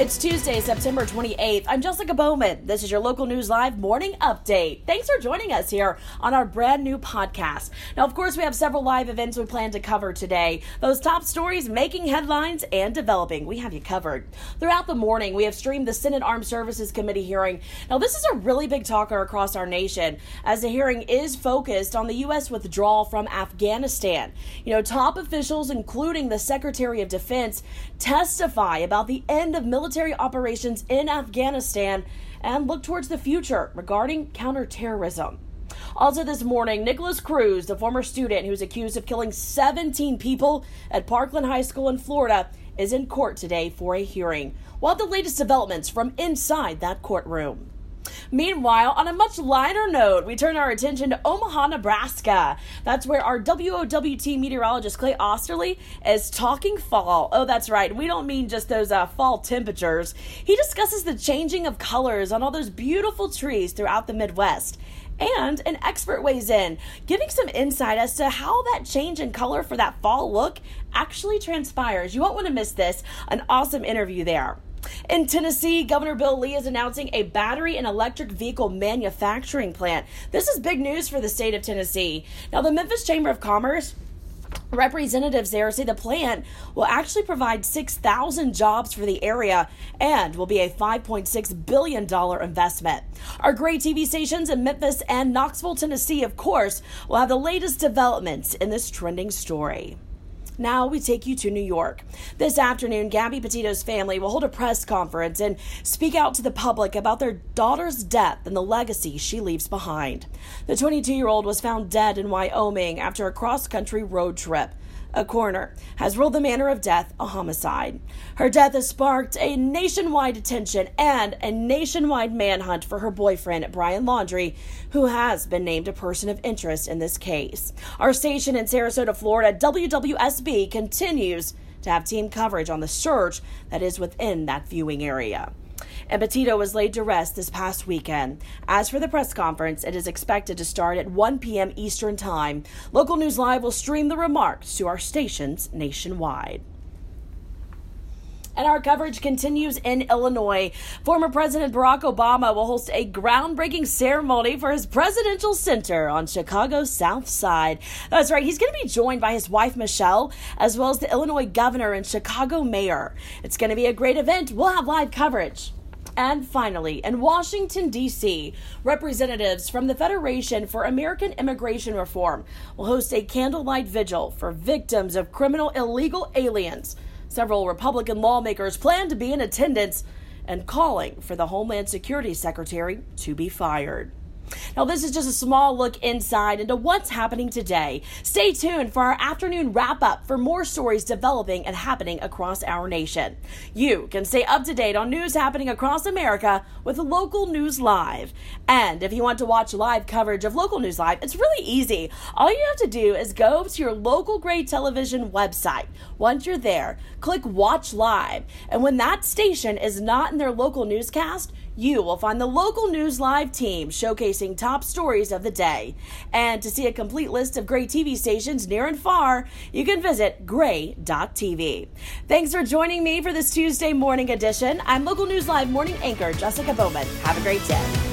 It's Tuesday, September 28th. I'm Jessica Bowman. This is your local news live morning update. Thanks for joining us here on our brand new podcast. Now, of course, we have several live events we plan to cover today. Those top stories making headlines and developing. We have you covered. Throughout the morning, we have streamed the Senate Armed Services Committee hearing. Now, this is a really big talker across our nation as the hearing is focused on the U.S. withdrawal from Afghanistan. You know, top officials, including the Secretary of Defense, testify about the end of military military operations in Afghanistan and look towards the future regarding counterterrorism. Also, this morning, Nikolas Cruz, the former student who's accused of killing 17 people at Parkland High School in Florida, is in court today for a hearing. We'll the latest developments from inside that courtroom. Meanwhile, on a much lighter note, we turn our attention to Omaha, Nebraska. That's where our WOWT meteorologist Clay Osterly is talking fall. Oh, that's right. We don't mean just those uh, fall temperatures. He discusses the changing of colors on all those beautiful trees throughout the Midwest. And an expert weighs in, giving some insight as to how that change in color for that fall look actually transpires. You won't want to miss this. An awesome interview there. In Tennessee, Governor Bill Lee is announcing a battery and electric vehicle manufacturing plant. This is big news for the state of Tennessee. Now, the Memphis Chamber of Commerce Representatives there say the plant will actually provide 6,000 jobs for the area and will be a $5.6 billion investment. Our great TV stations in Memphis and Knoxville, Tennessee, of course, will have the latest developments in this trending story. Now we take you to New York. This afternoon, Gabby Petito's family will hold a press conference and speak out to the public about their daughter's death and the legacy she leaves behind. The 22 year old was found dead in Wyoming after a cross country road trip. A coroner has ruled the manner of death a homicide. Her death has sparked a nationwide attention and a nationwide manhunt for her boyfriend, Brian Laundrie, who has been named a person of interest in this case. Our station in Sarasota, Florida, WWSB, continues to have team coverage on the search that is within that viewing area and Petito was laid to rest this past weekend. As for the press conference, it is expected to start at 1 p.m. Eastern Time. Local News Live will stream the remarks to our stations nationwide. And our coverage continues in Illinois. Former President Barack Obama will host a groundbreaking ceremony for his presidential center on Chicago's South Side. That's right, he's going to be joined by his wife Michelle, as well as the Illinois governor and Chicago mayor. It's going to be a great event. We'll have live coverage. And finally, in Washington, D.C., representatives from the Federation for American Immigration Reform will host a candlelight vigil for victims of criminal illegal aliens. Several Republican lawmakers plan to be in attendance and calling for the Homeland Security Secretary to be fired. Now, this is just a small look inside into what's happening today. Stay tuned for our afternoon wrap up for more stories developing and happening across our nation. You can stay up to date on news happening across America with Local News Live. And if you want to watch live coverage of Local News Live, it's really easy. All you have to do is go to your local Gray television website. Once you're there, click Watch Live. And when that station is not in their local newscast, you will find the local News Live team showcasing top stories of the day. And to see a complete list of Gray TV stations near and far, you can visit gray.tv. Thanks for joining me for this Tuesday morning edition. I'm local News Live morning anchor Jessica Bowman. Have a great day.